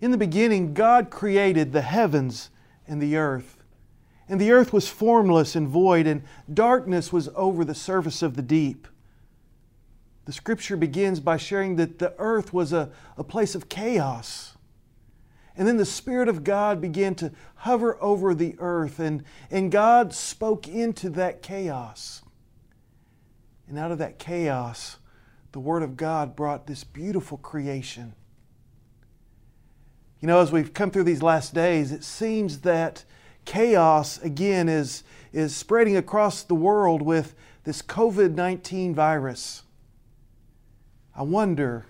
In the beginning, God created the heavens and the earth. And the earth was formless and void, and darkness was over the surface of the deep. The scripture begins by sharing that the earth was a, a place of chaos. And then the Spirit of God began to hover over the earth, and, and God spoke into that chaos. And out of that chaos, the Word of God brought this beautiful creation. You know, as we've come through these last days, it seems that chaos again is, is spreading across the world with this COVID 19 virus. I wonder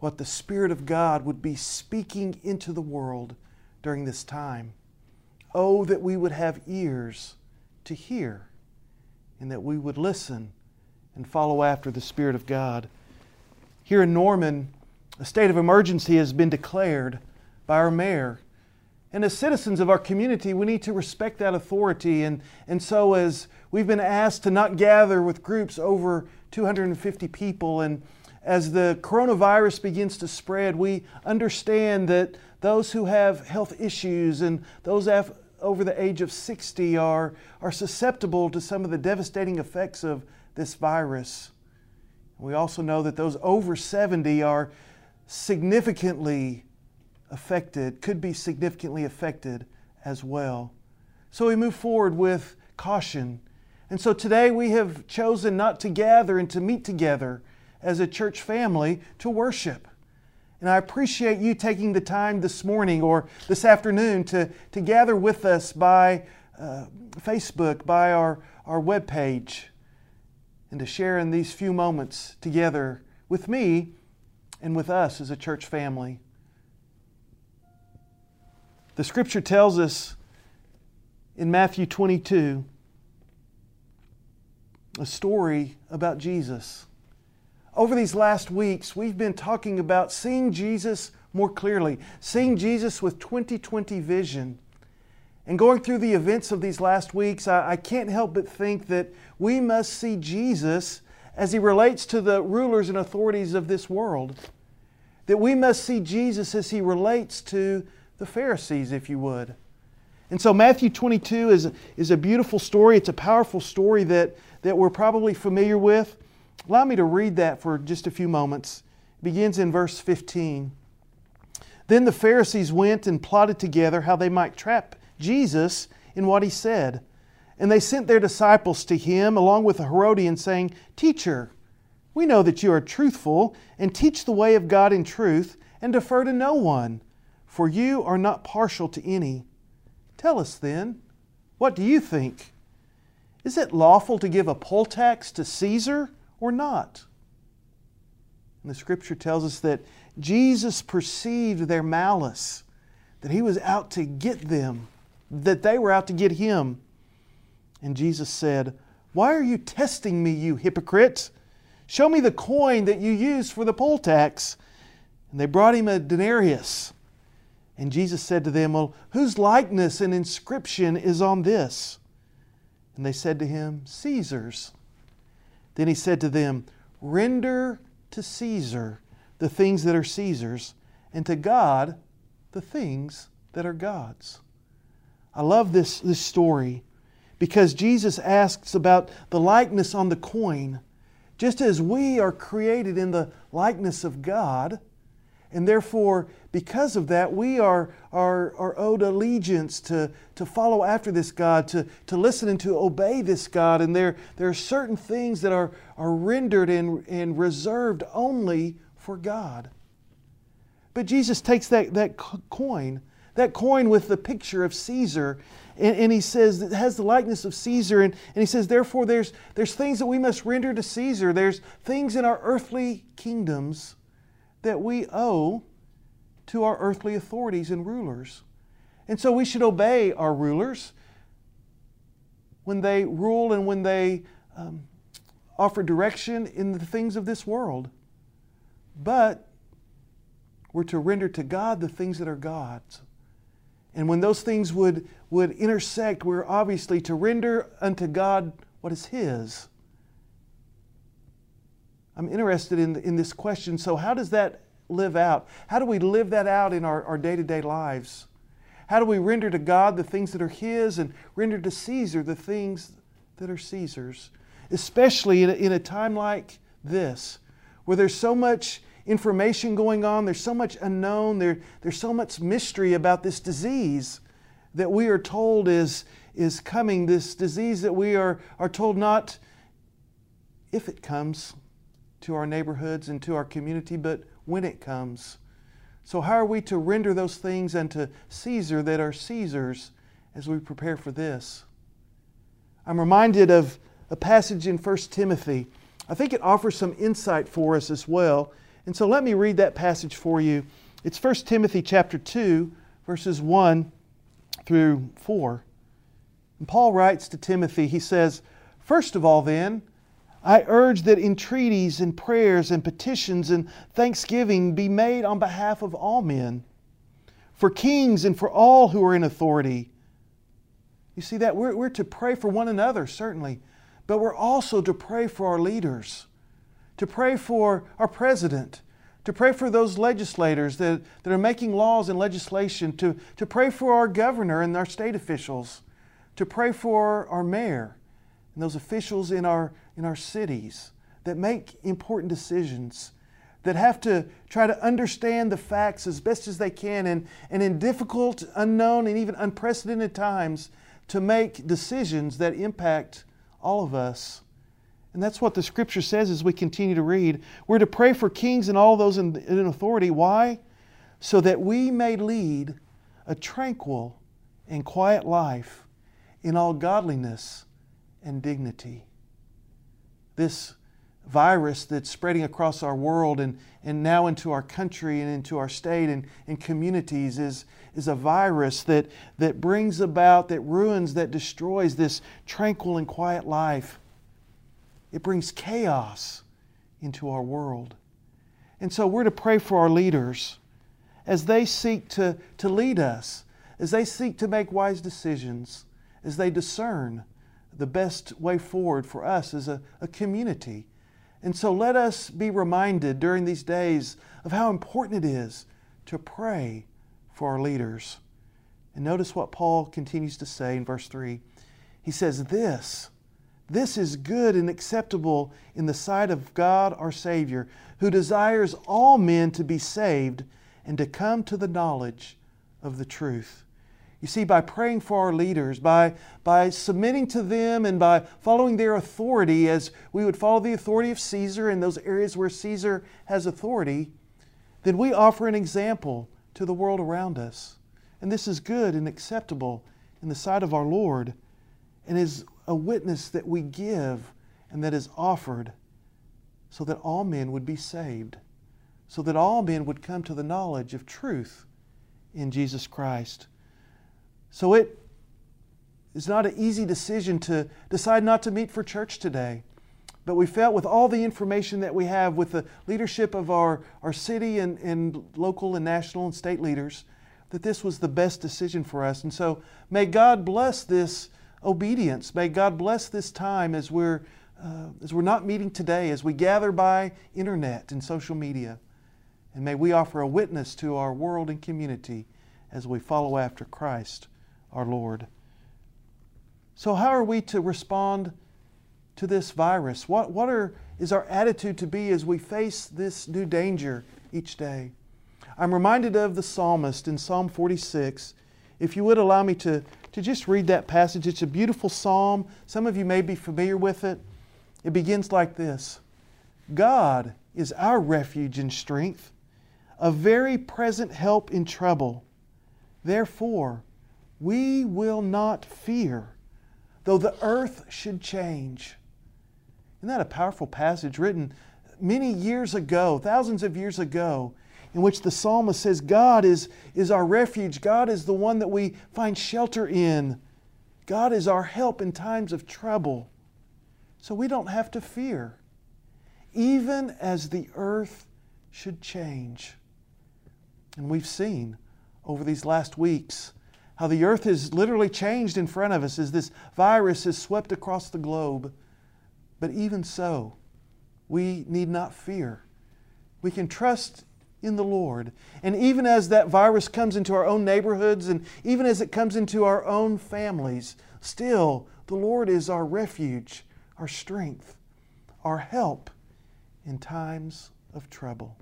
what the Spirit of God would be speaking into the world during this time. Oh, that we would have ears to hear and that we would listen and follow after the Spirit of God. Here in Norman, a state of emergency has been declared by our mayor. And as citizens of our community, we need to respect that authority. And, and so, as we've been asked to not gather with groups over 250 people and as the coronavirus begins to spread, we understand that those who have health issues and those over the age of 60 are, are susceptible to some of the devastating effects of this virus. We also know that those over 70 are significantly affected, could be significantly affected as well. So we move forward with caution. And so today we have chosen not to gather and to meet together as a church family to worship. And I appreciate you taking the time this morning or this afternoon to, to gather with us by uh, Facebook, by our, our webpage, and to share in these few moments together with me and with us as a church family. The scripture tells us in Matthew 22 a story about Jesus. Over these last weeks, we've been talking about seeing Jesus more clearly, seeing Jesus with 2020 vision. And going through the events of these last weeks, I, I, can't help but think that we must see Jesus as he relates to the rulers and authorities of this world. That we must see Jesus as he relates to the Pharisees, if you would. And so Matthew 22 is, is a beautiful story. It's a powerful story that, that we're probably familiar with. Allow me to read that for just a few moments. It begins in verse 15. Then the Pharisees went and plotted together how they might trap Jesus in what he said. And they sent their disciples to him along with the Herodian, saying, Teacher, we know that you are truthful and teach the way of God in truth and defer to no one, for you are not partial to any. Tell us then, what do you think? Is it lawful to give a poll tax to Caesar? or not. And the scripture tells us that Jesus perceived their malice, that he was out to get them, that they were out to get him. And Jesus said, Why are you testing me, you hypocrites? Show me the coin that you used for the poll tax. And they brought him a denarius. And Jesus said to them, Well, whose likeness and inscription is on this? And they said to him, Caesar's. Then he said to them, Render to Caesar the things that are Caesar's, and to God the things that are God's. I love this, this story because Jesus asks about the likeness on the coin. Just as we are created in the likeness of God, and therefore, because of that, we are, are, are owed allegiance to, to follow after this God, to, to listen and to obey this God. And there, there are certain things that are, are rendered and, and reserved only for God. But Jesus takes that, that coin, that coin with the picture of Caesar, and, and, he says it has the likeness of Caesar, and, and he says, therefore, there's, there's things that we must render to Caesar. There's things in our earthly kingdoms that we owe to our earthly authorities and rulers. And so we should obey our rulers when they rule and when they um, offer direction in the things of this world. But we're to render to God the things that are God's. And when those things would, would intersect, we're obviously to render unto God what is His. I'm interested in, in this question. So, how does that live out? How do we live that out in our day to day lives? How do we render to God the things that are His and render to Caesar the things that are Caesar's? Especially in a, in a time like this, where there's so much information going on, there's so much unknown, there, there's so much mystery about this disease that we are told is, is coming, this disease that we are, are told not if it comes to our neighborhoods and to our community, but when it comes. So, how are we to render those things unto Caesar that are Caesar's as we prepare for this? I'm reminded of a passage in 1 Timothy. I think it offers some insight for us as well. And so let me read that passage for you. It's 1 Timothy chapter 2, verses 1 through 4. And Paul writes to Timothy, he says, First of all, then, I urge that entreaties and prayers and petitions and thanksgiving be made on behalf of all men, for kings and for all who are in authority. You see that? We're, we're to pray for one another, certainly, but we're also to pray for our leaders, to pray for our president, to pray for those legislators that, that are making laws and legislation, to, to pray for our governor and our state officials, to pray for our mayor and those officials in our, in our cities that make important decisions, that have to try to understand the facts as best as they can, and, and in difficult, unknown, and even unprecedented times, to make decisions that impact all of us. And that's what the scripture says as we continue to read. We're to pray for kings and all those in, in authority. Why? So that we may lead a tranquil and quiet life in all godliness and dignity. This virus that's spreading across our world and, and now into our country and into our state and, and communities is, is a virus that, that brings about, that ruins, that destroys this tranquil and quiet life it brings chaos into our world. And so we're to pray for our leaders as they seek to, to lead us, as they seek to make wise decisions, as they discern the best way forward for us as a, a community. And so let us be reminded during these days of how important it is to pray for our leaders. And notice what Paul continues to say in verse 3. He says, This this is good and acceptable in the sight of God our Savior, who desires all men to be saved and to come to the knowledge of the truth. You see, by praying for our leaders, by, by submitting to them, and by following their authority, as we would follow the authority of Caesar in those areas where Caesar has authority, then we offer an example to the world around us. And this is good and acceptable in the sight of our Lord and is a witness that we give and that is offered so that all men would be saved, so that all men would come to the knowledge of truth in Jesus Christ. So it is not an easy decision to decide not to meet for church today. But we felt with all the information that we have, with the leadership of our, our city and, and local and national and state leaders, that this was the best decision for us. And so may God bless this obedience. May God bless this time as we're, uh, as we're not meeting today, as we gather by internet and social media. And may we offer a witness to our world and community as we follow after Christ our Lord. So, how are we to respond to this virus? What, what are, is our attitude to be as we face this new danger each day? I'm reminded of the psalmist in Psalm 46. If you would allow me to to just read that passage. It's a beautiful psalm. Some of you may be familiar with it. It begins like this God is our refuge and strength, a very present help in trouble. Therefore, we will not fear, though the earth should change. Isn't that a powerful passage written many years ago, thousands of years ago? in which the psalmist says, God is, is our refuge. God is the one that we find shelter in. God is our help in times of trouble. So we don't have to fear, even as the earth should change. And we've seen over these last weeks how the earth has literally changed in front of us as this virus has swept across the globe. But even so, we need not fear. We can trust in the Lord. And even as that virus comes into our own neighborhoods and even as it comes into our own families, still the Lord is our refuge, our strength, our help in times of trouble.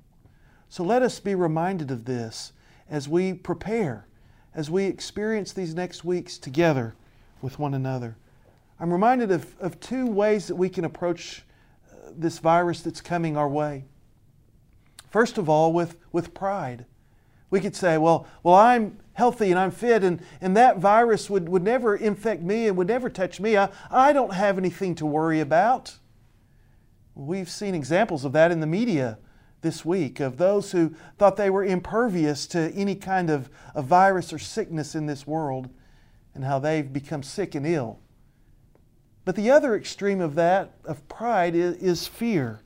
So let us be reminded of this as we prepare, as we experience these next weeks together with one another. I'm reminded of, of two ways that we can approach uh, this virus that's coming our way. First of all, with, with pride. We could say, well, well, I'm healthy and I'm fit, and, and that virus would, would never infect me and would never touch me. I, I don't have anything to worry about. We've seen examples of that in the media this week of those who thought they were impervious to any kind of, of virus or sickness in this world and how they've become sick and ill. But the other extreme of that, of pride, is, is fear.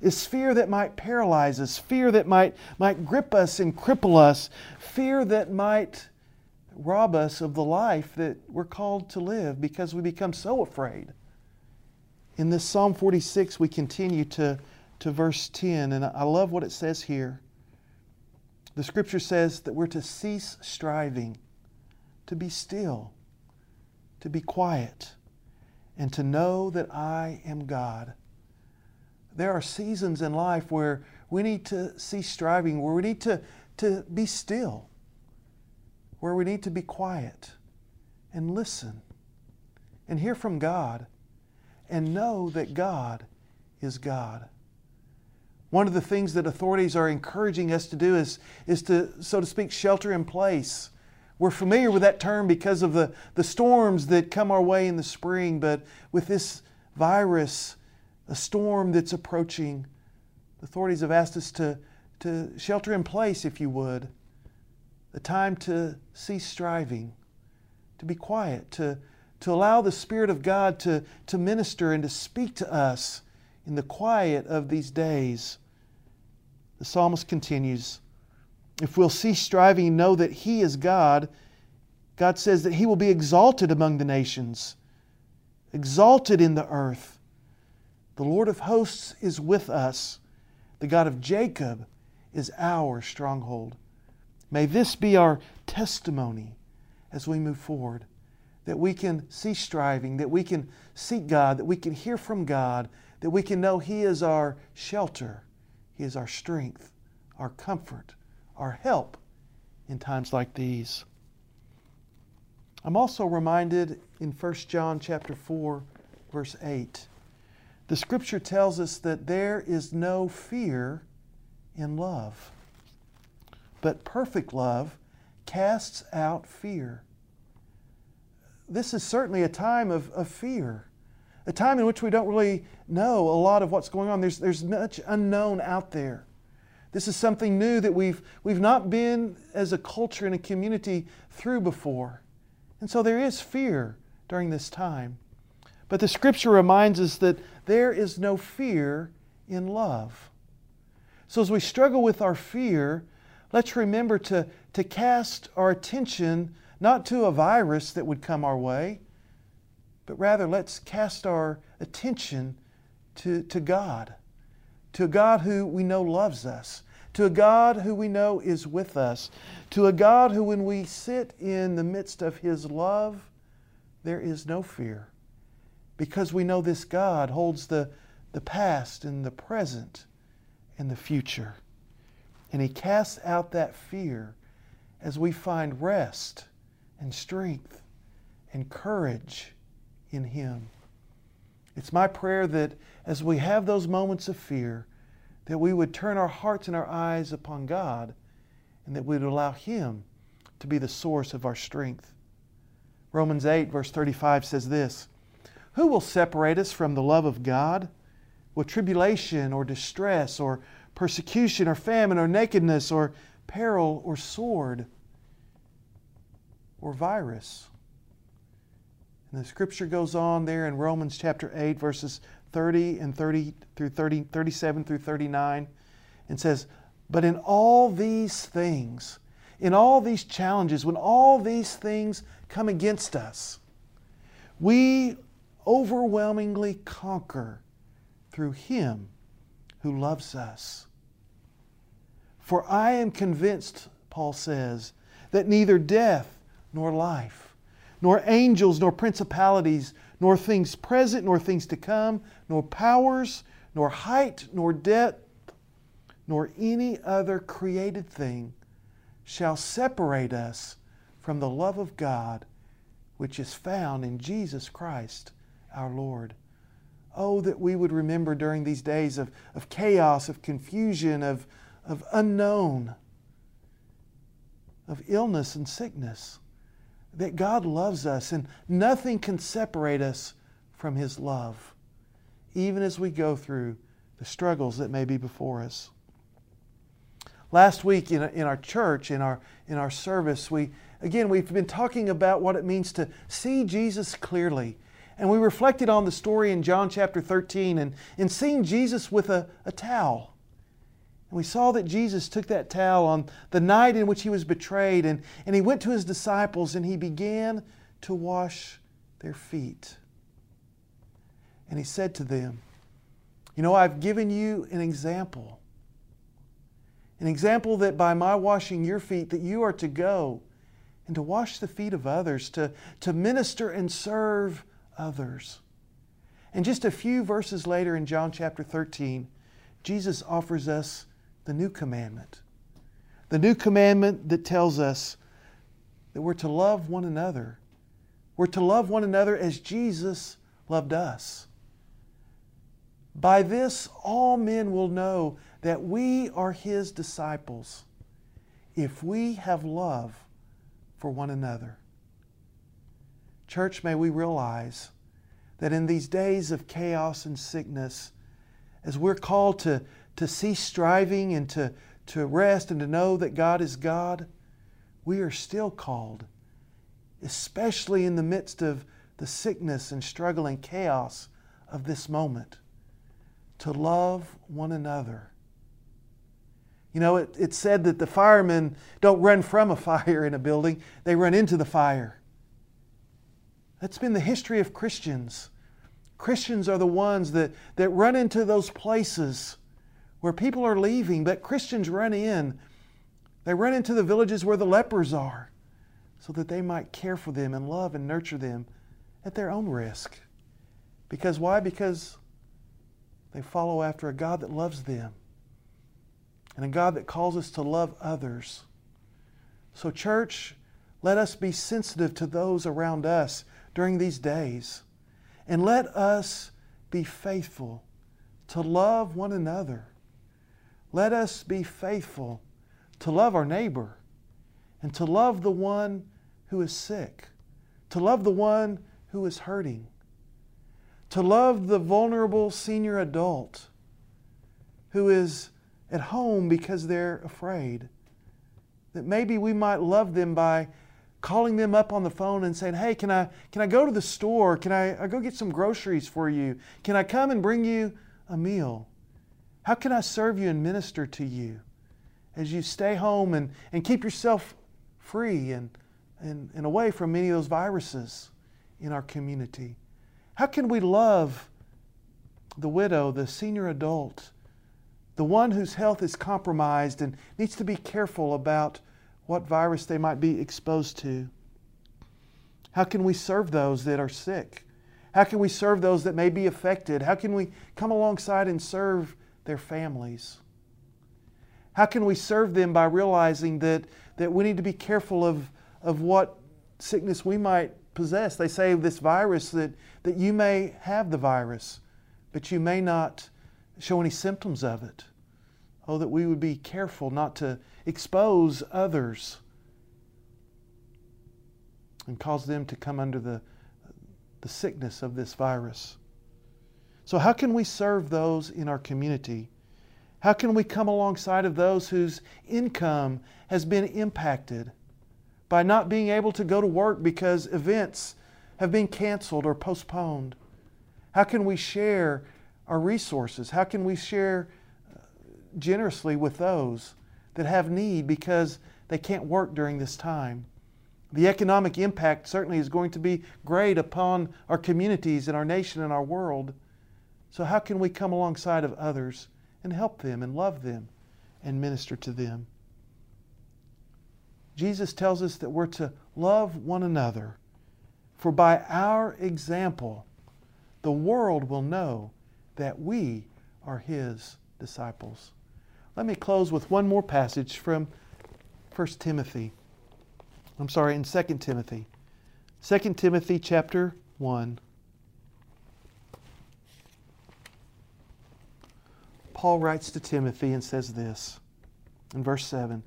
Is fear that might paralyze us, fear that might, might grip us and cripple us, fear that might rob us of the life that we're called to live because we become so afraid. In this Psalm 46, we continue to, to verse 10, and I love what it says here. The scripture says that we're to cease striving, to be still, to be quiet, and to know that I am God. There are seasons in life where we need to cease striving, where we need to, to be still, where we need to be quiet and listen and hear from God and know that God is God. One of the things that authorities are encouraging us to do is, is to, so to speak, shelter in place. We're familiar with that term because of the, the storms that come our way in the spring, but with this virus, a storm that's approaching, the authorities have asked us to, to shelter in place, if you would. A time to cease striving, to be quiet, to, to allow the Spirit of God to, to minister and to speak to us in the quiet of these days. The psalmist continues If we'll cease striving and know that He is God, God says that He will be exalted among the nations, exalted in the earth. The Lord of hosts is with us. The God of Jacob is our stronghold. May this be our testimony as we move forward that we can cease striving, that we can seek God, that we can hear from God, that we can know He is our shelter, He is our strength, our comfort, our help in times like these. I'm also reminded in 1 John chapter 4 verse 8. The scripture tells us that there is no fear in love. But perfect love casts out fear this is certainly a time of, of fear, a time in which we don't really know a lot of what's going on. There's, there's much unknown out there. This is something new that we've, we've not been as a culture and a community through before. And so there is fear during this time. But the scripture reminds us that there is no fear in love. So as we struggle with our fear, let's remember to, to cast our attention not to a virus that would come our way, but rather let's cast our attention to, to God, to a God who we know loves us, to a God who we know is with us, to a God who, when we sit in the midst of His love, there is no fear. Because we know this God holds the, the past and the present and the future. And He casts out that fear as we find rest and strength and courage in Him. It's my prayer that as we have those moments of fear, that we would turn our hearts and our eyes upon God and that we would allow Him to be the source of our strength. Romans 8, verse 35 says this Who will separate us from the love of God? Will tribulation or distress or persecution or famine or nakedness or peril or sword? or virus. And the scripture goes on there in Romans chapter 8, verses 30 and 30 through 30, 37 through 39, and says, But in all these things, in all these challenges, when all these things come against us, we overwhelmingly conquer through Him who loves us. For I am convinced, Paul says, that neither death nor life, nor angels nor principalities, nor things present nor things to come, nor powers, nor height nor depth, nor any other created thing shall separate us from the love of God which is found in Jesus Christ our Lord. Oh, that we would remember during these days of, of chaos, of confusion, of, of unknown, of illness and sickness, that God loves us and nothing can separate us from His love, even as we go through the struggles that may be before us. Last week in, in our church, in our, in our service, we, again, we've been talking about what it means to see Jesus clearly. And we reflected on the story in John chapter 13 and, and seeing Jesus with a, a towel. We saw that Jesus took that towel on the night in which he was betrayed and, and he went to his disciples and he began to wash their feet. And he said to them, You know, I've given you an example an example that by my washing your feet, that you are to go and to wash the feet of others, to, to minister and serve others. And just a few verses later in John chapter 13, Jesus offers us the new commandment. The new commandment that tells us that we're to love one another. We're to love one another as Jesus loved us. By this, all men will know that we are His disciples if we have love for one another. Church, may we realize that in these days of chaos and sickness, as we're called to, to cease striving and to, to rest and to know that God is God, we are still called, especially in the midst of the sickness and struggle and chaos of this moment, to love one another you know, it, it's said that the firemen don't run from a fire in a building, they run into the fire. That's been the history of Christians. Christians are the ones that, that run into those places where people are leaving, but Christians run in. They run into the villages where the lepers are so that they might care for them and love and nurture them at their own risk. Because why? Because they follow after a God that loves them and a God that calls us to love others. So, church, let us be sensitive to those around us during these days. And let us be faithful to love one another. Let us be faithful to love our neighbor and to love the one who is sick, to love the one who is hurting, to love the vulnerable senior adult who is at home because they're afraid. That maybe we might love them by calling them up on the phone and saying, Hey, can I, can I go to the store? Can I, I go get some groceries for you? Can I come and bring you a meal? How can I serve you and minister to you as you stay home and, and keep yourself free and, and, and away from many of those viruses in our community? How can we love the widow, the senior adult, the one whose health is compromised and needs to be careful about what virus they might be exposed to. How can we serve those that are sick? How can we serve those that may be affected? How can we come alongside and serve their families? How can we serve them by realizing that, that we need to be careful of, of what sickness we might possess? They say this virus that, that you may have the virus, but you may not show any symptoms of it. Oh, that we would be careful not to expose others and cause them to come under the, the sickness of this virus. So, how can we serve those in our community? How can we come alongside of those whose income has been impacted by not being able to go to work because events have been canceled or postponed? How can we share our resources? How can we share uh, generously with those that have need because they can't work during this time? The economic impact certainly is going to be great upon our communities and our nation and our world. So, how can we come alongside of others and help them and love them and minister to them. Jesus tells us that we're to love one another, for by our example, the world will know that we are His disciples. Let me close with one more passage from 1 Timothy. I'm sorry, in 2 Timothy. 2 Timothy chapter 1. Paul writes to Timothy and says this in verse 7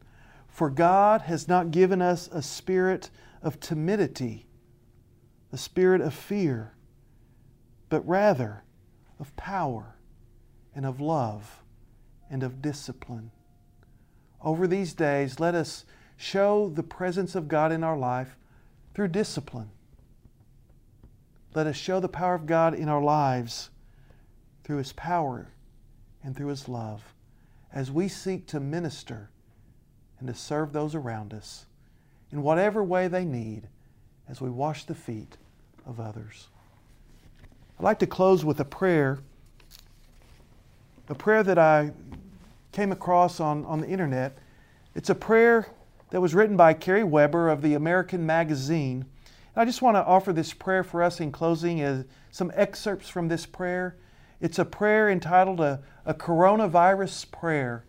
For God has not given us a spirit of timidity, a spirit of fear, but rather of power and of love and of discipline. Over these days, let us show the presence of God in our life through discipline. Let us show the power of God in our lives through His power and through His love as we seek to minister and to serve those around us in whatever way they need as we wash the feet of others. I'd like to close with a prayer, a prayer that I came across on, on the internet. It's a prayer that was written by Kerry Weber of the American Magazine. And I just want to offer this prayer for us in closing as some excerpts from this prayer. It's a prayer entitled a, a Coronavirus Prayer.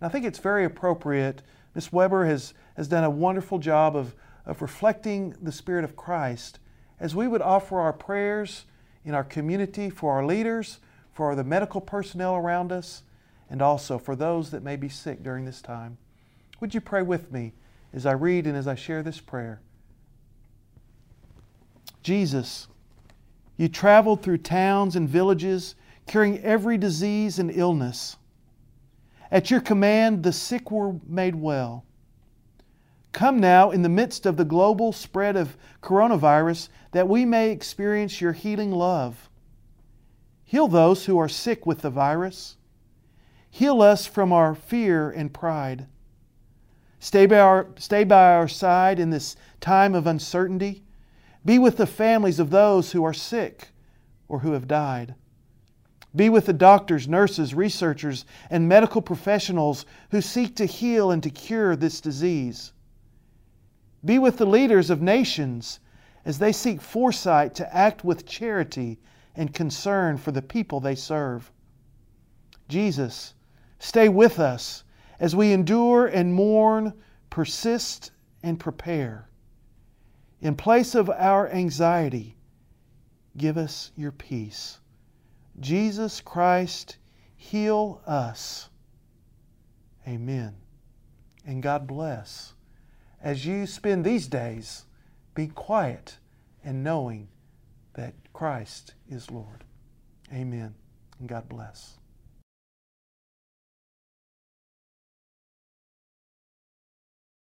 And I think it's very appropriate. Miss Weber has, has done a wonderful job of, of reflecting the Spirit of Christ as we would offer our prayers in our community for our leaders, for the medical personnel around us, and also for those that may be sick during this time. Would you pray with me as I read and as I share this prayer? Jesus, you traveled through towns and villages, curing every disease and illness. At your command, the sick were made well. Come now in the midst of the global spread of coronavirus that we may experience your healing love. Heal those who are sick with the virus. Heal us from our fear and pride. Stay by, our, stay by our side in this time of uncertainty. Be with the families of those who are sick or who have died. Be with the doctors, nurses, researchers, and medical professionals who seek to heal and to cure this disease. Be with the leaders of nations as they seek foresight to act with charity and concern for the people they serve. Jesus, stay with us as we endure and mourn, persist and prepare. In place of our anxiety, give us your peace. Jesus Christ, heal us. Amen. And God bless. As you spend these days, be quiet and knowing that Christ is Lord. Amen. And God bless.